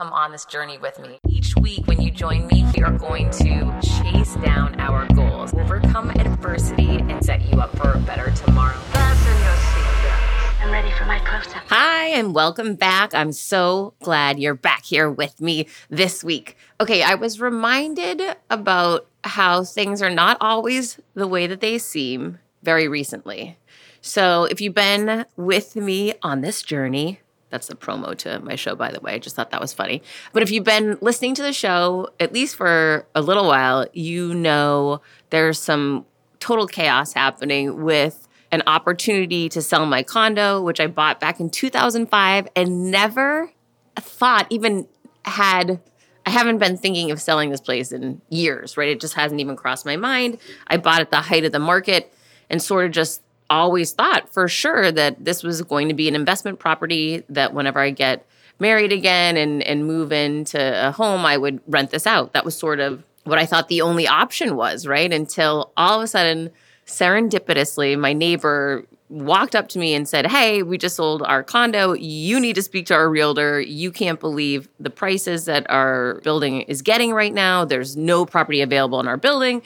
come on this journey with me. Each week, when you join me, we are going to chase down our goals, overcome adversity, and set you up for a better tomorrow. Fasten your seatbelts. I'm ready for my close-up. Hi, and welcome back. I'm so glad you're back here with me this week. Okay, I was reminded about how things are not always the way that they seem very recently. So, if you've been with me on this journey, that's the promo to my show, by the way. I just thought that was funny. But if you've been listening to the show, at least for a little while, you know there's some total chaos happening with an opportunity to sell my condo, which I bought back in 2005 and never thought, even had. I haven't been thinking of selling this place in years, right? It just hasn't even crossed my mind. I bought at the height of the market and sort of just always thought for sure that this was going to be an investment property that whenever I get married again and and move into a home, I would rent this out. That was sort of what I thought the only option was, right? Until all of a sudden, serendipitously, my neighbor walked up to me and said, Hey, we just sold our condo. You need to speak to our realtor. You can't believe the prices that our building is getting right now. There's no property available in our building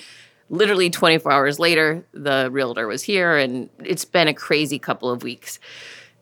literally 24 hours later, the realtor was here, and it's been a crazy couple of weeks.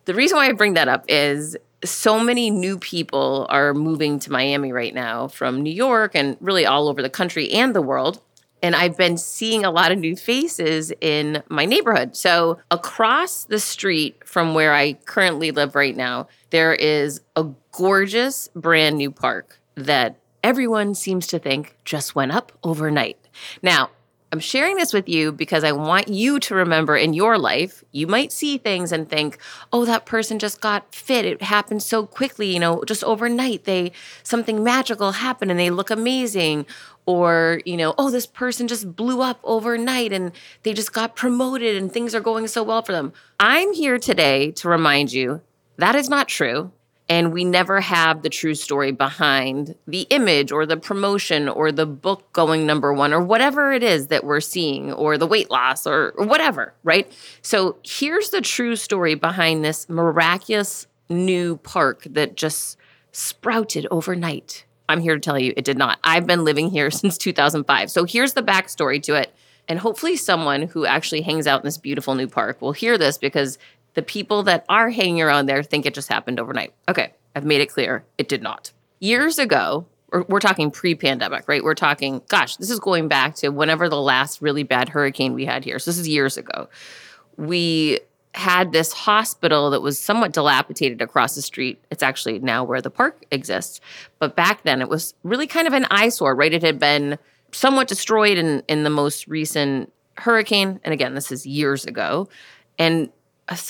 The reason why I bring that up is so many new people are moving to Miami right now from New York and really all over the country and the world. And I've been seeing a lot of new faces in my neighborhood. So, across the street from where I currently live right now, there is a gorgeous brand new park that everyone seems to think just went up overnight. Now, I'm sharing this with you because I want you to remember in your life, you might see things and think, "Oh, that person just got fit. It happened so quickly, you know, just overnight. They something magical happened and they look amazing." Or, you know, "Oh, this person just blew up overnight and they just got promoted and things are going so well for them." I'm here today to remind you that is not true and we never have the true story behind the image or the promotion or the book going number one or whatever it is that we're seeing or the weight loss or, whatever, right? So here's the true story behind this miraculous new park that just sprouted overnight. I'm here to tell you it did not. I've been living here since 2005. So here's the backstory to it. And hopefully, someone who actually hangs out in this beautiful new park will hear this because the people that are hanging around there think it just happened overnight. Okay, I've made it clear it did not. Years ago, we're talking pre pandemic, right? We're talking, gosh, this is going back to whenever the last really bad hurricane we had here. So this is years ago. We had this hospital that was somewhat dilapidated across the street. It's actually now where the park exists. But back then it was really kind of an eyesore, right? It had been somewhat destroyed in, in the most recent hurricane. And again, this is years ago. And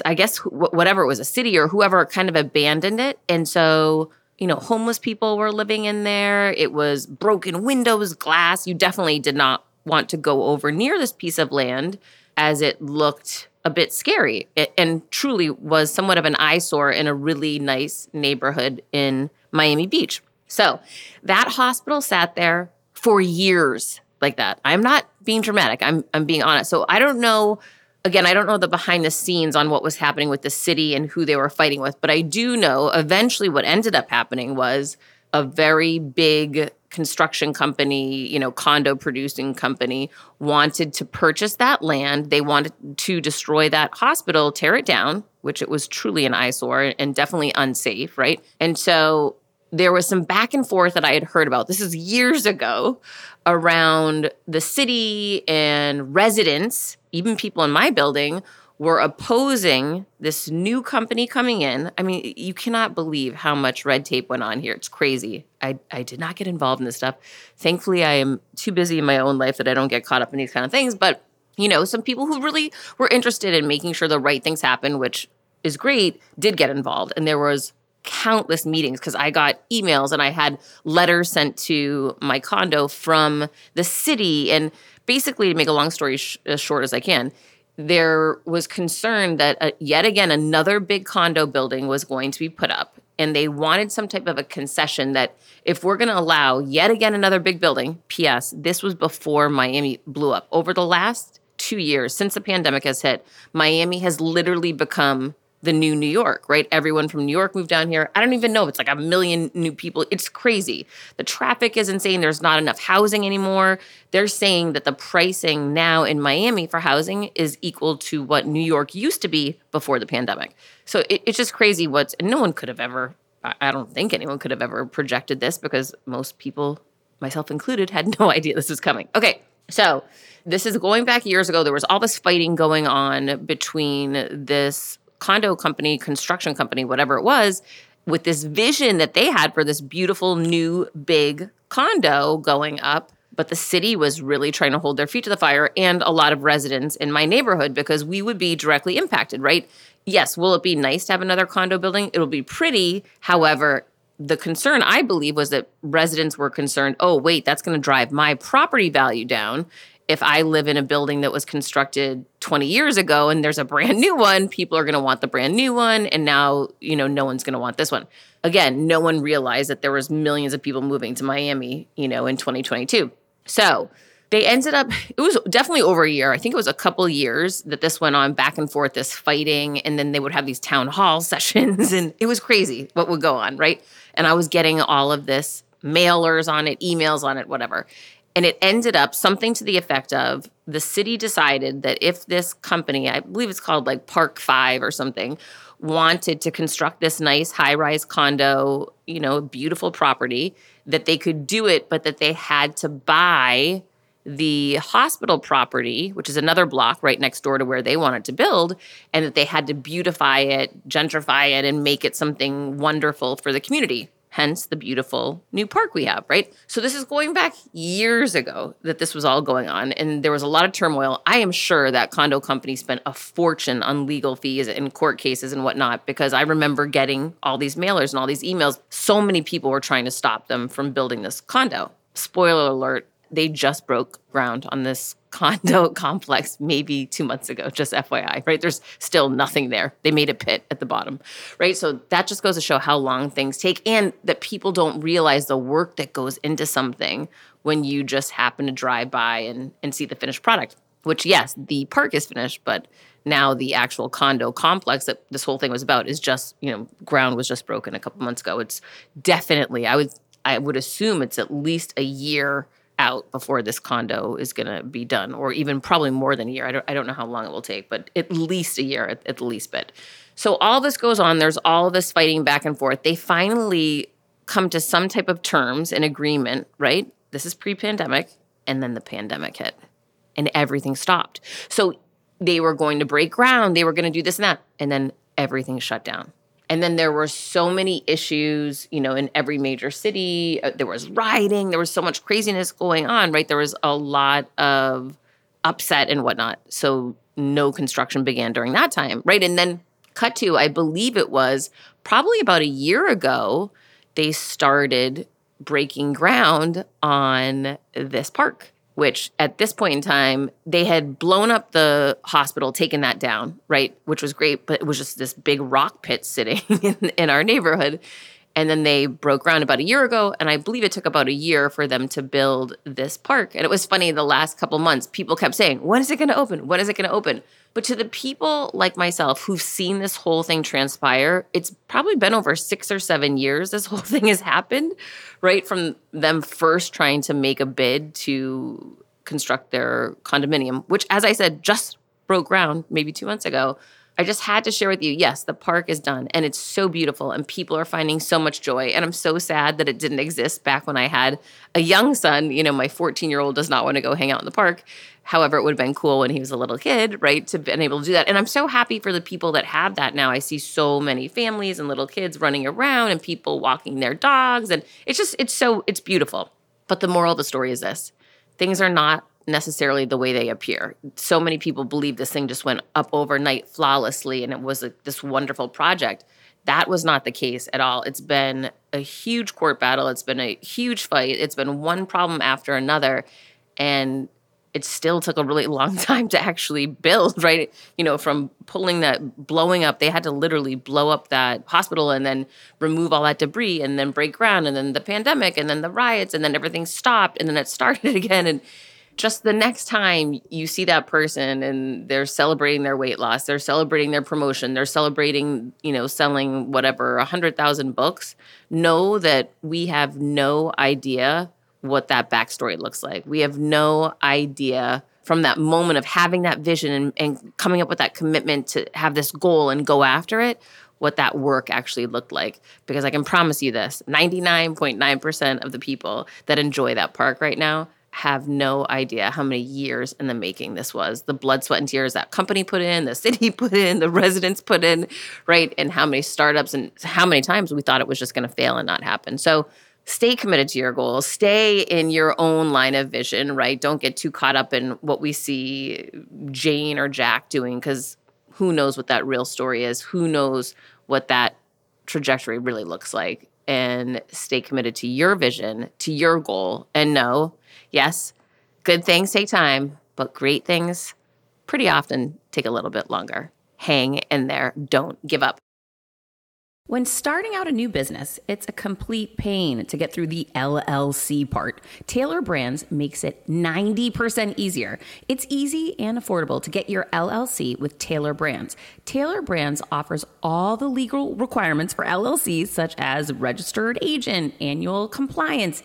I guess whatever it was a city or whoever kind of abandoned it. And so, you know, homeless people were living in there. It was broken windows, glass. You definitely did not want to go over near this piece of land as it looked a bit scary it, and truly was somewhat of an eyesore in a really nice neighborhood in Miami Beach. So that hospital sat there for years like that. I'm not being dramatic. I'm I'm being honest. So I don't know again, I don't know the behind the scenes on what was happening with the city and who they were fighting with, but I do know eventually what ended up happening was a very big construction company, you know, condo producing company wanted to purchase that land. They wanted to destroy that hospital, tear it down, which it was truly an eyesore and definitely unsafe, right? And so there was some back and forth that I had heard about. This is years ago around the city and residents, even people in my building, were opposing this new company coming in. I mean, you cannot believe how much red tape went on here. It's crazy. I, I did not get involved in this stuff. Thankfully, I am too busy in my own life that I don't get caught up in these kind of things. But, you know, some people who really were interested in making sure the right things happen, which is great, did get involved. And there was countless meetings because I got emails and I had letters sent to my condo from the city. And basically, to make a long story sh- as short as I can, there was concern that uh, yet again another big condo building was going to be put up. And they wanted some type of a concession that if we're going to allow yet again another big building, P.S., this was before Miami blew up. Over the last two years, since the pandemic has hit, Miami has literally become the new New York, right? Everyone from New York moved down here. I don't even know it's like a million new people. It's crazy. The traffic is insane. There's not enough housing anymore. They're saying that the pricing now in Miami for housing is equal to what New York used to be before the pandemic. So it, it's just crazy what's, and no one could have ever, I don't think anyone could have ever projected this because most people, myself included, had no idea this was coming. Okay, so this is going back years ago. There was all this fighting going on between this condo company, construction company, whatever it was, with this vision that they had for this beautiful new big condo going up. But the city was really trying to hold their feet to the fire and a lot of residents in my neighborhood because we would be directly impacted, right? Yes, will it be nice to have another condo building? It'll be pretty. However, the concern I believe was that residents were concerned, oh, wait, that's going to drive my property value down if I live in a building that was constructed 20 years ago and there's a brand new one, people are going to want the brand new one and now, you know, no one's going to want this one. Again, no one realized that there was millions of people moving to Miami, you know, in 2022. So, they ended up it was definitely over a year i think it was a couple years that this went on back and forth this fighting and then they would have these town hall sessions and it was crazy what would go on right and i was getting all of this mailers on it emails on it whatever and it ended up something to the effect of the city decided that if this company, I believe it's called like Park Five or something, wanted to construct this nice high rise condo, you know, beautiful property, that they could do it, but that they had to buy the hospital property, which is another block right next door to where they wanted to build, and that they had to beautify it, gentrify it, and make it something wonderful for the community hence the beautiful new park we have, right? So this is going back years ago that this was all going on and there was a lot of turmoil. I am sure that condo company spent a fortune on legal fees and court cases and whatnot because I remember getting all these mailers and all these emails. So many people were trying to stop them from building this condo. Spoiler alert, they just broke ground on this condo complex maybe two months ago, just FYI, right? There's still nothing there. They made a pit at the bottom, right? So that just goes to show how long things take and that people don't realize the work that goes into something when you just happen to drive by and, and see the finished product. Which, yes, the park is finished, but now the actual condo complex that this whole thing was about is just, you know, ground was just broken a couple months ago. It's definitely, I would, I would assume it's at least a year out before this condo is going to be done, or even probably more than a year. I don't, I don't know how long it will take, but at least a year at, at the least bit. So all this goes on. There's all this fighting back and forth. They finally come to some type of terms and agreement, right? This is pre pandemic. And then the pandemic hit and everything stopped. So they were going to break ground. They were going to do this and that. And then everything shut down. And then there were so many issues, you know, in every major city. Uh, there was rioting, there was so much craziness going on, right? There was a lot of upset and whatnot. So no construction began during that time, right? And then cut to, I believe it was probably about a year ago, they started breaking ground on this park which at this point in time, they had blown up the hospital, taken that down, right? Which was great, but it was just this big rock pit sitting in, in our neighborhood. And then they broke ground about a year ago. And I believe it took about a year for them to build this park. And it was funny, the last couple months, people kept saying, When is it going to open? When is it going to open? But to the people like myself who've seen this whole thing transpire, it's probably been over six or seven years this whole thing has happened, right? From them first trying to make a bid to construct their condominium, which, as I said, just broke ground maybe two months ago. I just had to share with you yes, the park is done and it's so beautiful and people are finding so much joy. And I'm so sad that it didn't exist back when I had a young son. You know, my 14 year old does not want to go hang out in the park. However, it would have been cool when he was a little kid, right, to be able to do that. And I'm so happy for the people that have that now. I see so many families and little kids running around and people walking their dogs. And it's just, it's so, it's beautiful. But the moral of the story is this things are not necessarily the way they appear. So many people believe this thing just went up overnight flawlessly and it was a, this wonderful project. That was not the case at all. It's been a huge court battle, it's been a huge fight, it's been one problem after another. And it still took a really long time to actually build, right? You know, from pulling that, blowing up, they had to literally blow up that hospital and then remove all that debris and then break ground and then the pandemic and then the riots and then everything stopped and then it started again. And just the next time you see that person and they're celebrating their weight loss, they're celebrating their promotion, they're celebrating, you know, selling whatever, 100,000 books, know that we have no idea what that backstory looks like. We have no idea from that moment of having that vision and, and coming up with that commitment to have this goal and go after it what that work actually looked like. Because I can promise you this 99.9% of the people that enjoy that park right now have no idea how many years in the making this was. The blood, sweat, and tears that company put in, the city put in, the residents put in, right? And how many startups and how many times we thought it was just going to fail and not happen. So stay committed to your goals, stay in your own line of vision, right? Don't get too caught up in what we see Jane or Jack doing because who knows what that real story is? Who knows what that trajectory really looks like? And stay committed to your vision, to your goal, and know yes, good things take time, but great things pretty often take a little bit longer. Hang in there. Don't give up. When starting out a new business, it's a complete pain to get through the LLC part. Tailor Brands makes it 90% easier. It's easy and affordable to get your LLC with Tailor Brands. Tailor Brands offers all the legal requirements for LLCs, such as registered agent, annual compliance,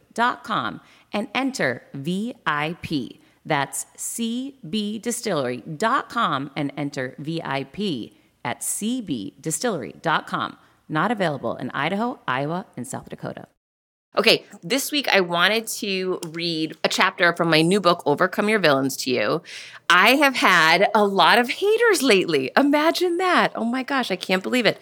cbdistillery.com and enter VIP. That's cbdistillery.com and enter VIP at cbdistillery.com. Not available in Idaho, Iowa, and South Dakota. Okay, this week I wanted to read a chapter from my new book, Overcome Your Villains, to you. I have had a lot of haters lately. Imagine that. Oh my gosh, I can't believe it.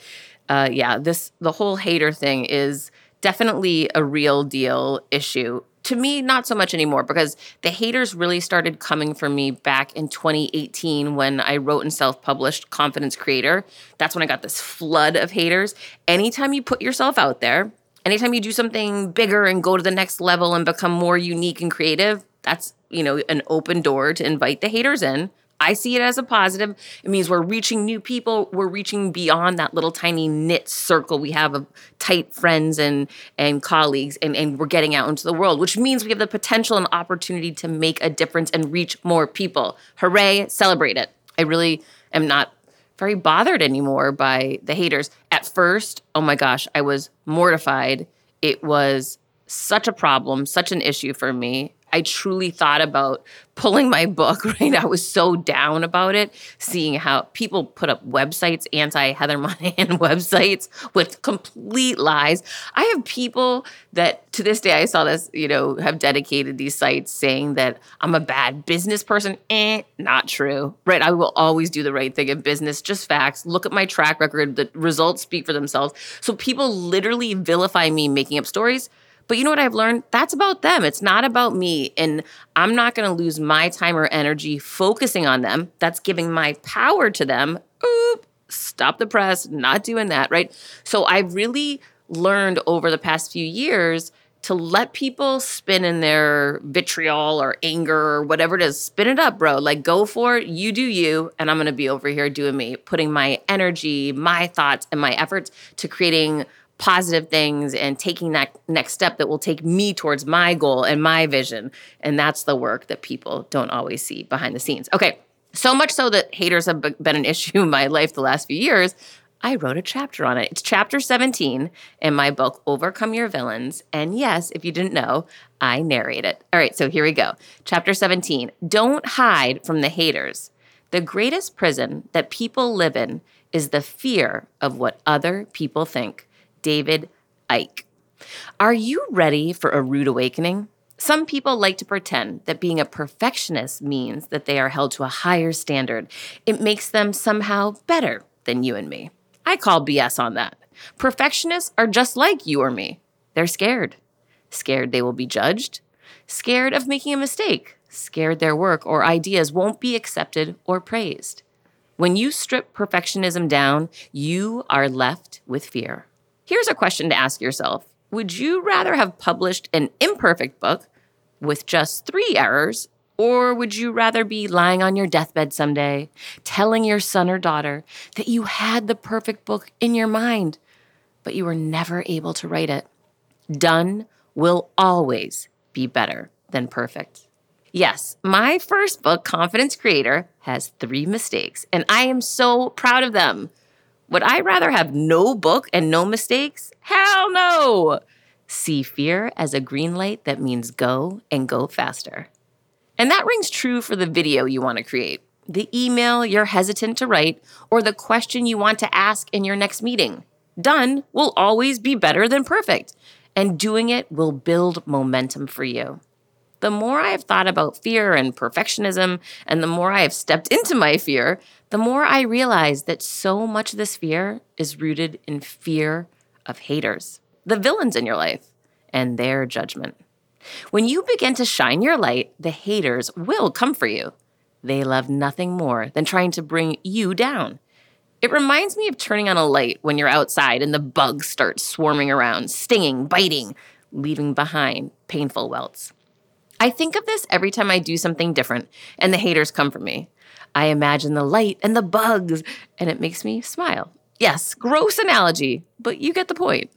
Uh, yeah, this the whole hater thing is definitely a real deal issue. To me, not so much anymore because the haters really started coming for me back in 2018 when I wrote and self published Confidence Creator. That's when I got this flood of haters. Anytime you put yourself out there, anytime you do something bigger and go to the next level and become more unique and creative, that's, you know, an open door to invite the haters in. I see it as a positive. It means we're reaching new people. We're reaching beyond that little tiny knit circle we have of tight friends and and colleagues, and, and we're getting out into the world, which means we have the potential and opportunity to make a difference and reach more people. Hooray, celebrate it. I really am not very bothered anymore by the haters. At first, oh my gosh, I was mortified. It was such a problem, such an issue for me. I truly thought about pulling my book, right? I was so down about it, seeing how people put up websites, anti Heather Monahan websites with complete lies. I have people that to this day, I saw this, you know, have dedicated these sites saying that I'm a bad business person. Eh, not true, right? I will always do the right thing in business, just facts. Look at my track record, the results speak for themselves. So people literally vilify me making up stories but you know what I've learned? That's about them. It's not about me. And I'm not going to lose my time or energy focusing on them. That's giving my power to them. Oop, stop the press, not doing that, right? So I've really learned over the past few years to let people spin in their vitriol or anger or whatever it is. Spin it up, bro. Like, go for it. You do you. And I'm going to be over here doing me, putting my energy, my thoughts, and my efforts to creating positive things and taking that next step that will take me towards my goal and my vision. And that's the work that people don't always see behind the scenes. Okay, so much so that haters have been an issue in my life the last few years. I wrote a chapter on it. It's chapter 17 in my book, Overcome Your Villains. And yes, if you didn't know, I narrate it. All right, so here we go. Chapter 17 Don't hide from the haters. The greatest prison that people live in is the fear of what other people think. David Icke. Are you ready for a rude awakening? Some people like to pretend that being a perfectionist means that they are held to a higher standard. It makes them somehow better than you and me. I call BS on that. Perfectionists are just like you or me. They're scared. Scared they will be judged, scared of making a mistake, scared their work or ideas won't be accepted or praised. When you strip perfectionism down, you are left with fear. Here's a question to ask yourself Would you rather have published an imperfect book with just three errors, or would you rather be lying on your deathbed someday, telling your son or daughter that you had the perfect book in your mind, but you were never able to write it? Done will always be better than perfect. Yes, my first book, Confidence Creator, has three mistakes, and I am so proud of them. Would I rather have no book and no mistakes? Hell no! See fear as a green light that means go and go faster. And that rings true for the video you want to create, the email you're hesitant to write, or the question you want to ask in your next meeting. Done will always be better than perfect, and doing it will build momentum for you the more I have thought about fear and perfectionism, and the more I have stepped into my fear, the more I realize that so much of this fear is rooted in fear of haters, the villains in your life, and their judgment. When you begin to shine your light, the haters will come for you. They love nothing more than trying to bring you down. It reminds me of turning on a light when you're outside and the bugs start swarming around, stinging, biting, leaving behind painful welts. I think of this every time I do something different and the haters come for me. I imagine the light and the bugs, and it makes me smile. Yes, gross analogy, but you get the point.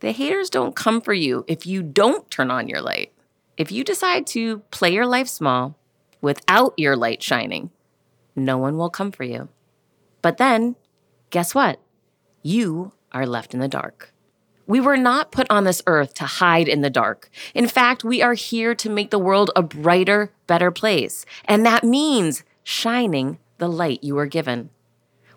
The haters don't come for you if you don't turn on your light. if you decide to play your life small without your light shining, no one will come for you. But then, guess what? You are left in the dark. We were not put on this earth to hide in the dark. In fact, we are here to make the world a brighter, better place. And that means shining the light you were given.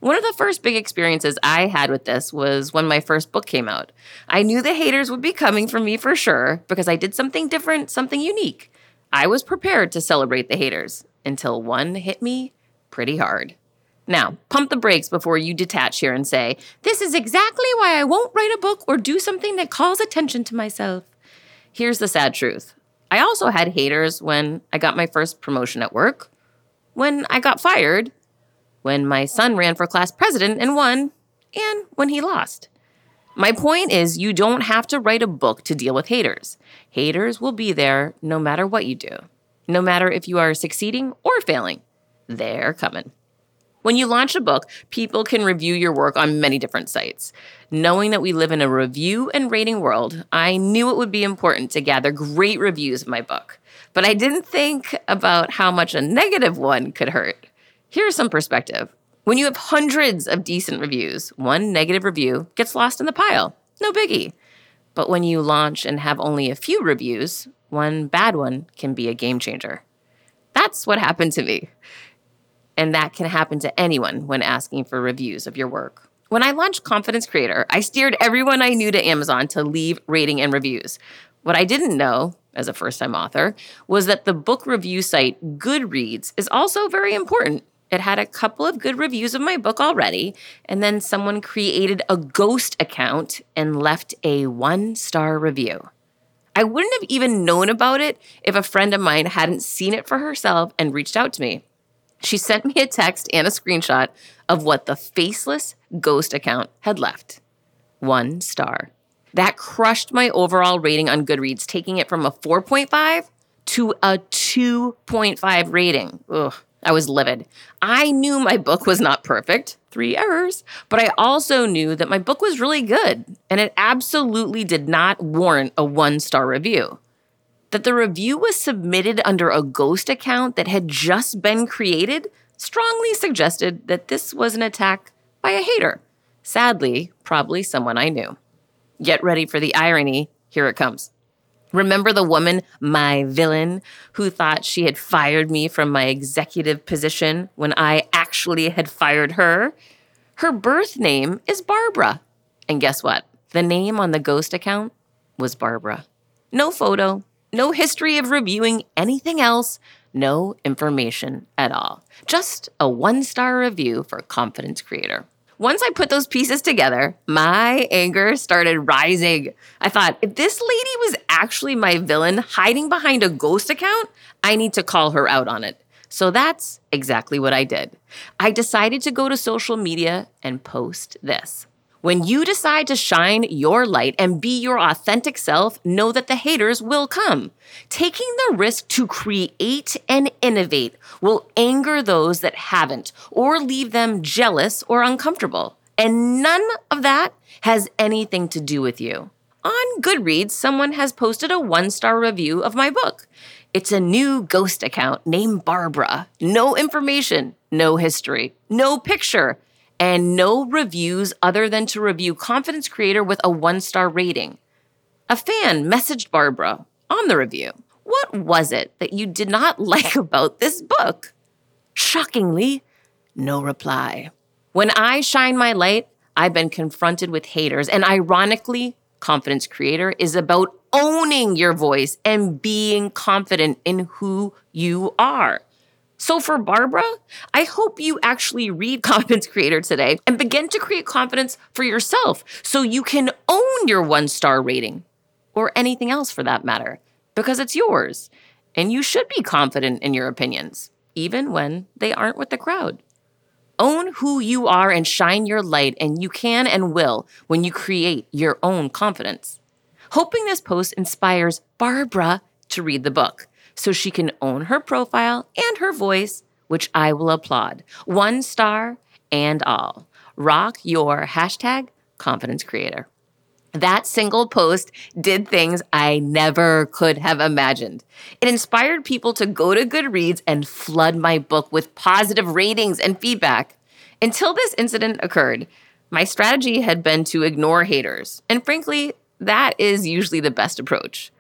One of the first big experiences I had with this was when my first book came out. I knew the haters would be coming for me for sure because I did something different, something unique. I was prepared to celebrate the haters until one hit me pretty hard. Now, pump the brakes before you detach here and say, This is exactly why I won't write a book or do something that calls attention to myself. Here's the sad truth I also had haters when I got my first promotion at work, when I got fired, when my son ran for class president and won, and when he lost. My point is, you don't have to write a book to deal with haters. Haters will be there no matter what you do, no matter if you are succeeding or failing. They're coming. When you launch a book, people can review your work on many different sites. Knowing that we live in a review and rating world, I knew it would be important to gather great reviews of my book. But I didn't think about how much a negative one could hurt. Here's some perspective. When you have hundreds of decent reviews, one negative review gets lost in the pile. No biggie. But when you launch and have only a few reviews, one bad one can be a game changer. That's what happened to me. And that can happen to anyone when asking for reviews of your work. When I launched Confidence Creator, I steered everyone I knew to Amazon to leave rating and reviews. What I didn't know, as a first time author, was that the book review site Goodreads is also very important. It had a couple of good reviews of my book already, and then someone created a ghost account and left a one star review. I wouldn't have even known about it if a friend of mine hadn't seen it for herself and reached out to me. She sent me a text and a screenshot of what the faceless ghost account had left. One star. That crushed my overall rating on Goodreads, taking it from a 4.5 to a 2.5 rating. Ugh, I was livid. I knew my book was not perfect, three errors, but I also knew that my book was really good and it absolutely did not warrant a one star review that the review was submitted under a ghost account that had just been created strongly suggested that this was an attack by a hater. Sadly, probably someone I knew. Get ready for the irony. Here it comes. Remember the woman, my villain, who thought she had fired me from my executive position when I actually had fired her? Her birth name is Barbara. And guess what? The name on the ghost account was Barbara. No photo, no history of reviewing anything else, no information at all. Just a one star review for Confidence Creator. Once I put those pieces together, my anger started rising. I thought, if this lady was actually my villain hiding behind a ghost account, I need to call her out on it. So that's exactly what I did. I decided to go to social media and post this. When you decide to shine your light and be your authentic self, know that the haters will come. Taking the risk to create and innovate will anger those that haven't or leave them jealous or uncomfortable. And none of that has anything to do with you. On Goodreads, someone has posted a one star review of my book. It's a new ghost account named Barbara. No information, no history, no picture and no reviews other than to review Confidence Creator with a one star rating. A fan messaged Barbara on the review. What was it that you did not like about this book? Shockingly, no reply. When I shine my light, I've been confronted with haters, and ironically, Confidence Creator is about owning your voice and being confident in who you are. So for Barbara, I hope you actually read Confidence Creator today and begin to create confidence for yourself so you can own your one star rating or anything else for that matter because it's yours. And you should be confident in your opinions, even when they aren't with the crowd. Own who you are and shine your light, and you can and will when you create your own confidence. Hoping this post inspires Barbara to read the book so she can own her profile and her voice, which I will applaud. One star and all. Rock your hashtag confidence creator. That single post did things I never could have imagined. It inspired people to go to Goodreads and flood my book with positive ratings and feedback. Until this incident occurred, my strategy had been to ignore haters, and frankly, that is usually the best approach.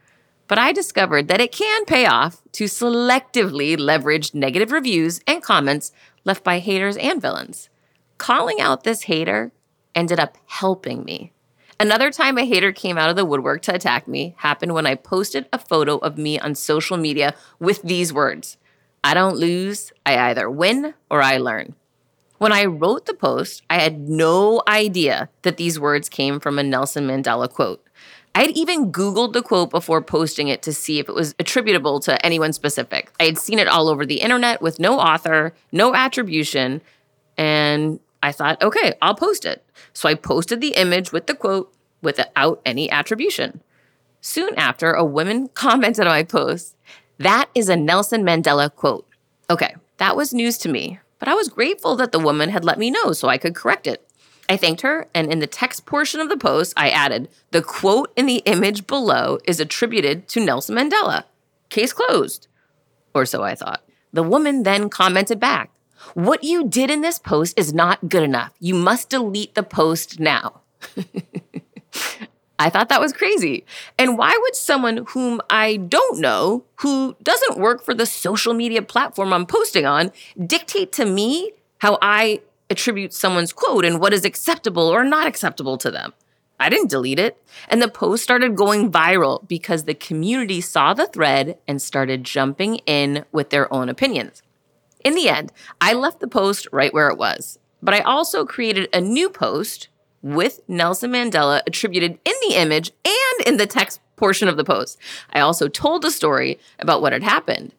But I discovered that it can pay off to selectively leverage negative reviews and comments left by haters and villains. Calling out this hater ended up helping me. Another time a hater came out of the woodwork to attack me happened when I posted a photo of me on social media with these words I don't lose, I either win or I learn. When I wrote the post, I had no idea that these words came from a Nelson Mandela quote. I had even Googled the quote before posting it to see if it was attributable to anyone specific. I had seen it all over the internet with no author, no attribution, and I thought, okay, I'll post it. So I posted the image with the quote without any attribution. Soon after, a woman commented on my post, That is a Nelson Mandela quote. Okay, that was news to me, but I was grateful that the woman had let me know so I could correct it. I thanked her, and in the text portion of the post, I added, The quote in the image below is attributed to Nelson Mandela. Case closed. Or so I thought. The woman then commented back, What you did in this post is not good enough. You must delete the post now. I thought that was crazy. And why would someone whom I don't know, who doesn't work for the social media platform I'm posting on, dictate to me how I attribute someone's quote and what is acceptable or not acceptable to them? I didn't delete it. And the post started going viral because the community saw the thread and started jumping in with their own opinions. In the end, I left the post right where it was, but I also created a new post with Nelson Mandela attributed in the image and in the text portion of the post. I also told a story about what had happened.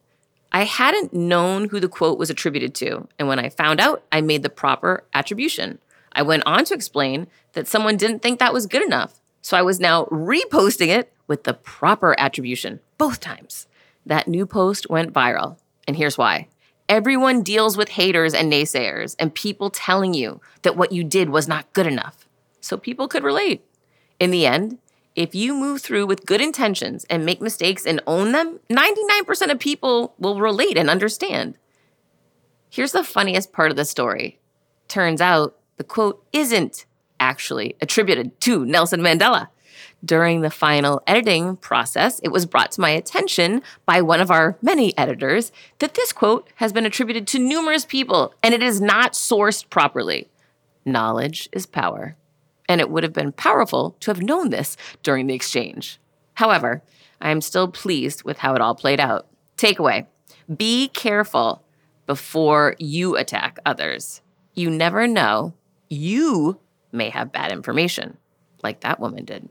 I hadn't known who the quote was attributed to, and when I found out, I made the proper attribution. I went on to explain that someone didn't think that was good enough, so I was now reposting it with the proper attribution both times. That new post went viral, and here's why. Everyone deals with haters and naysayers and people telling you that what you did was not good enough so people could relate. In the end, if you move through with good intentions and make mistakes and own them, 99% of people will relate and understand. Here's the funniest part of the story. Turns out the quote isn't actually attributed to Nelson Mandela. During the final editing process, it was brought to my attention by one of our many editors that this quote has been attributed to numerous people and it is not sourced properly. Knowledge is power and it would have been powerful to have known this during the exchange. However, I am still pleased with how it all played out. Takeaway be careful before you attack others. You never know, you may have bad information, like that woman did.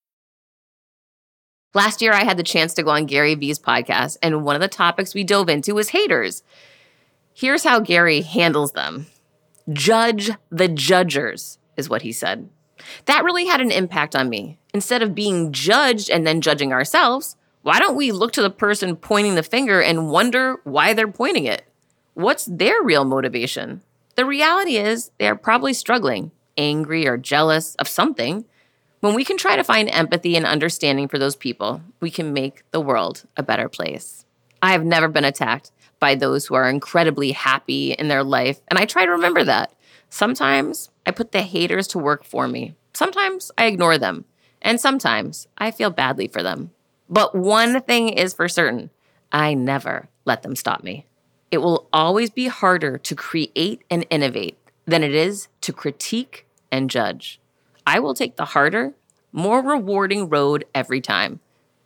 Last year, I had the chance to go on Gary Vee's podcast, and one of the topics we dove into was haters. Here's how Gary handles them judge the judgers, is what he said. That really had an impact on me. Instead of being judged and then judging ourselves, why don't we look to the person pointing the finger and wonder why they're pointing it? What's their real motivation? The reality is they are probably struggling, angry or jealous of something. When we can try to find empathy and understanding for those people, we can make the world a better place. I have never been attacked by those who are incredibly happy in their life, and I try to remember that. Sometimes I put the haters to work for me. Sometimes I ignore them, and sometimes I feel badly for them. But one thing is for certain I never let them stop me. It will always be harder to create and innovate than it is to critique and judge. I will take the harder, more rewarding road every time.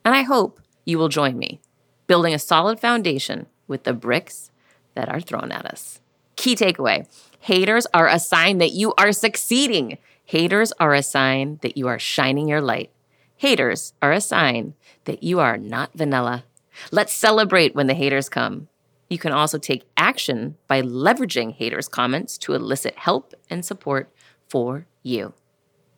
And I hope you will join me, building a solid foundation with the bricks that are thrown at us. Key takeaway haters are a sign that you are succeeding. Haters are a sign that you are shining your light. Haters are a sign that you are not vanilla. Let's celebrate when the haters come. You can also take action by leveraging haters' comments to elicit help and support for you.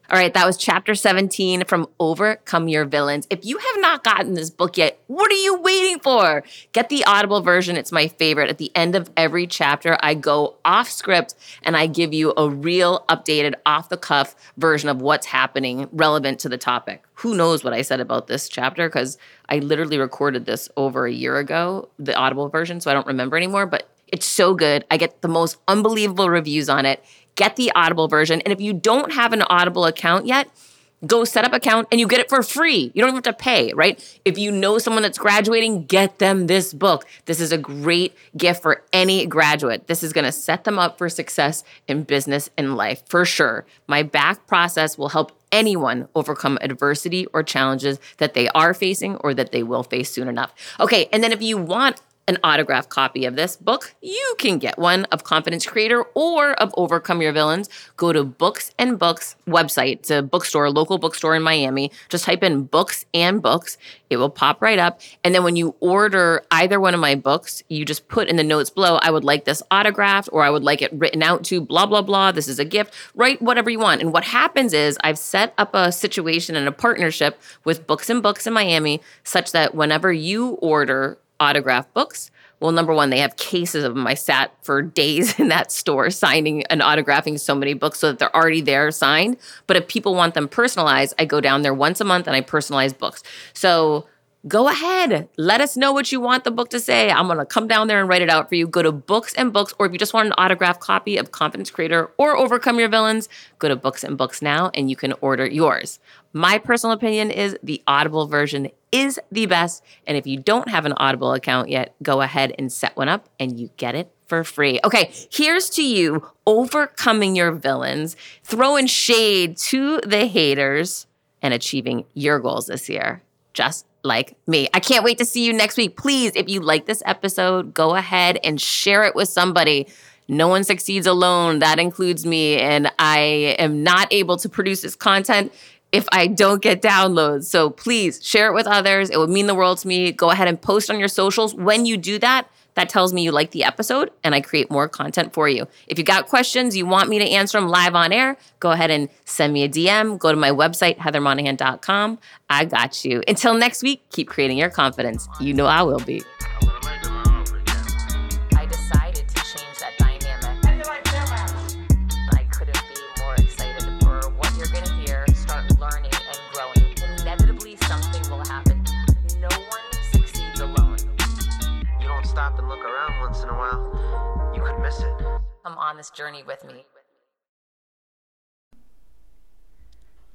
All right, that was chapter 17 from Overcome Your Villains. If you have not gotten this book yet, what are you waiting for? Get the Audible version. It's my favorite. At the end of every chapter, I go off script and I give you a real updated, off the cuff version of what's happening relevant to the topic. Who knows what I said about this chapter? Because I literally recorded this over a year ago, the Audible version, so I don't remember anymore, but it's so good. I get the most unbelievable reviews on it get the Audible version. And if you don't have an Audible account yet, go set up account and you get it for free. You don't even have to pay, right? If you know someone that's graduating, get them this book. This is a great gift for any graduate. This is going to set them up for success in business and life for sure. My back process will help anyone overcome adversity or challenges that they are facing or that they will face soon enough. Okay, and then if you want an autographed copy of this book, you can get one of Confidence Creator or of Overcome Your Villains. Go to Books and Books website. It's a bookstore, local bookstore in Miami. Just type in books and books. It will pop right up. And then when you order either one of my books, you just put in the notes below, I would like this autographed or I would like it written out to blah, blah, blah. This is a gift. Write whatever you want. And what happens is I've set up a situation and a partnership with Books and Books in Miami such that whenever you order autograph books. Well, number one, they have cases of them. I sat for days in that store signing and autographing so many books so that they're already there signed. But if people want them personalized, I go down there once a month and I personalize books. So go ahead. Let us know what you want the book to say. I'm going to come down there and write it out for you. Go to Books and Books, or if you just want an autographed copy of Confidence Creator or Overcome Your Villains, go to Books and Books now and you can order yours. My personal opinion is the Audible version is the best. And if you don't have an Audible account yet, go ahead and set one up and you get it for free. Okay, here's to you overcoming your villains, throwing shade to the haters, and achieving your goals this year. Just like me. I can't wait to see you next week. Please, if you like this episode, go ahead and share it with somebody. No one succeeds alone. That includes me. And I am not able to produce this content if I don't get downloads. So please share it with others. It would mean the world to me. Go ahead and post on your socials. When you do that, that tells me you like the episode and I create more content for you. If you got questions, you want me to answer them live on air, go ahead and send me a DM. Go to my website, heathermonahan.com. I got you. Until next week, keep creating your confidence. You know I will be. On this journey with me.